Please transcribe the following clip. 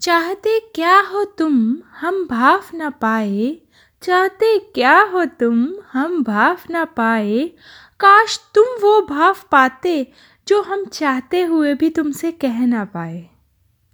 चाहते क्या हो तुम, हम भाव न पाए। चाहते क्या हो तुम, हम भाव न पाए। काश तुम वो भाव पाते जो हम चाहते हुए भी तुमसे कह ना पाए।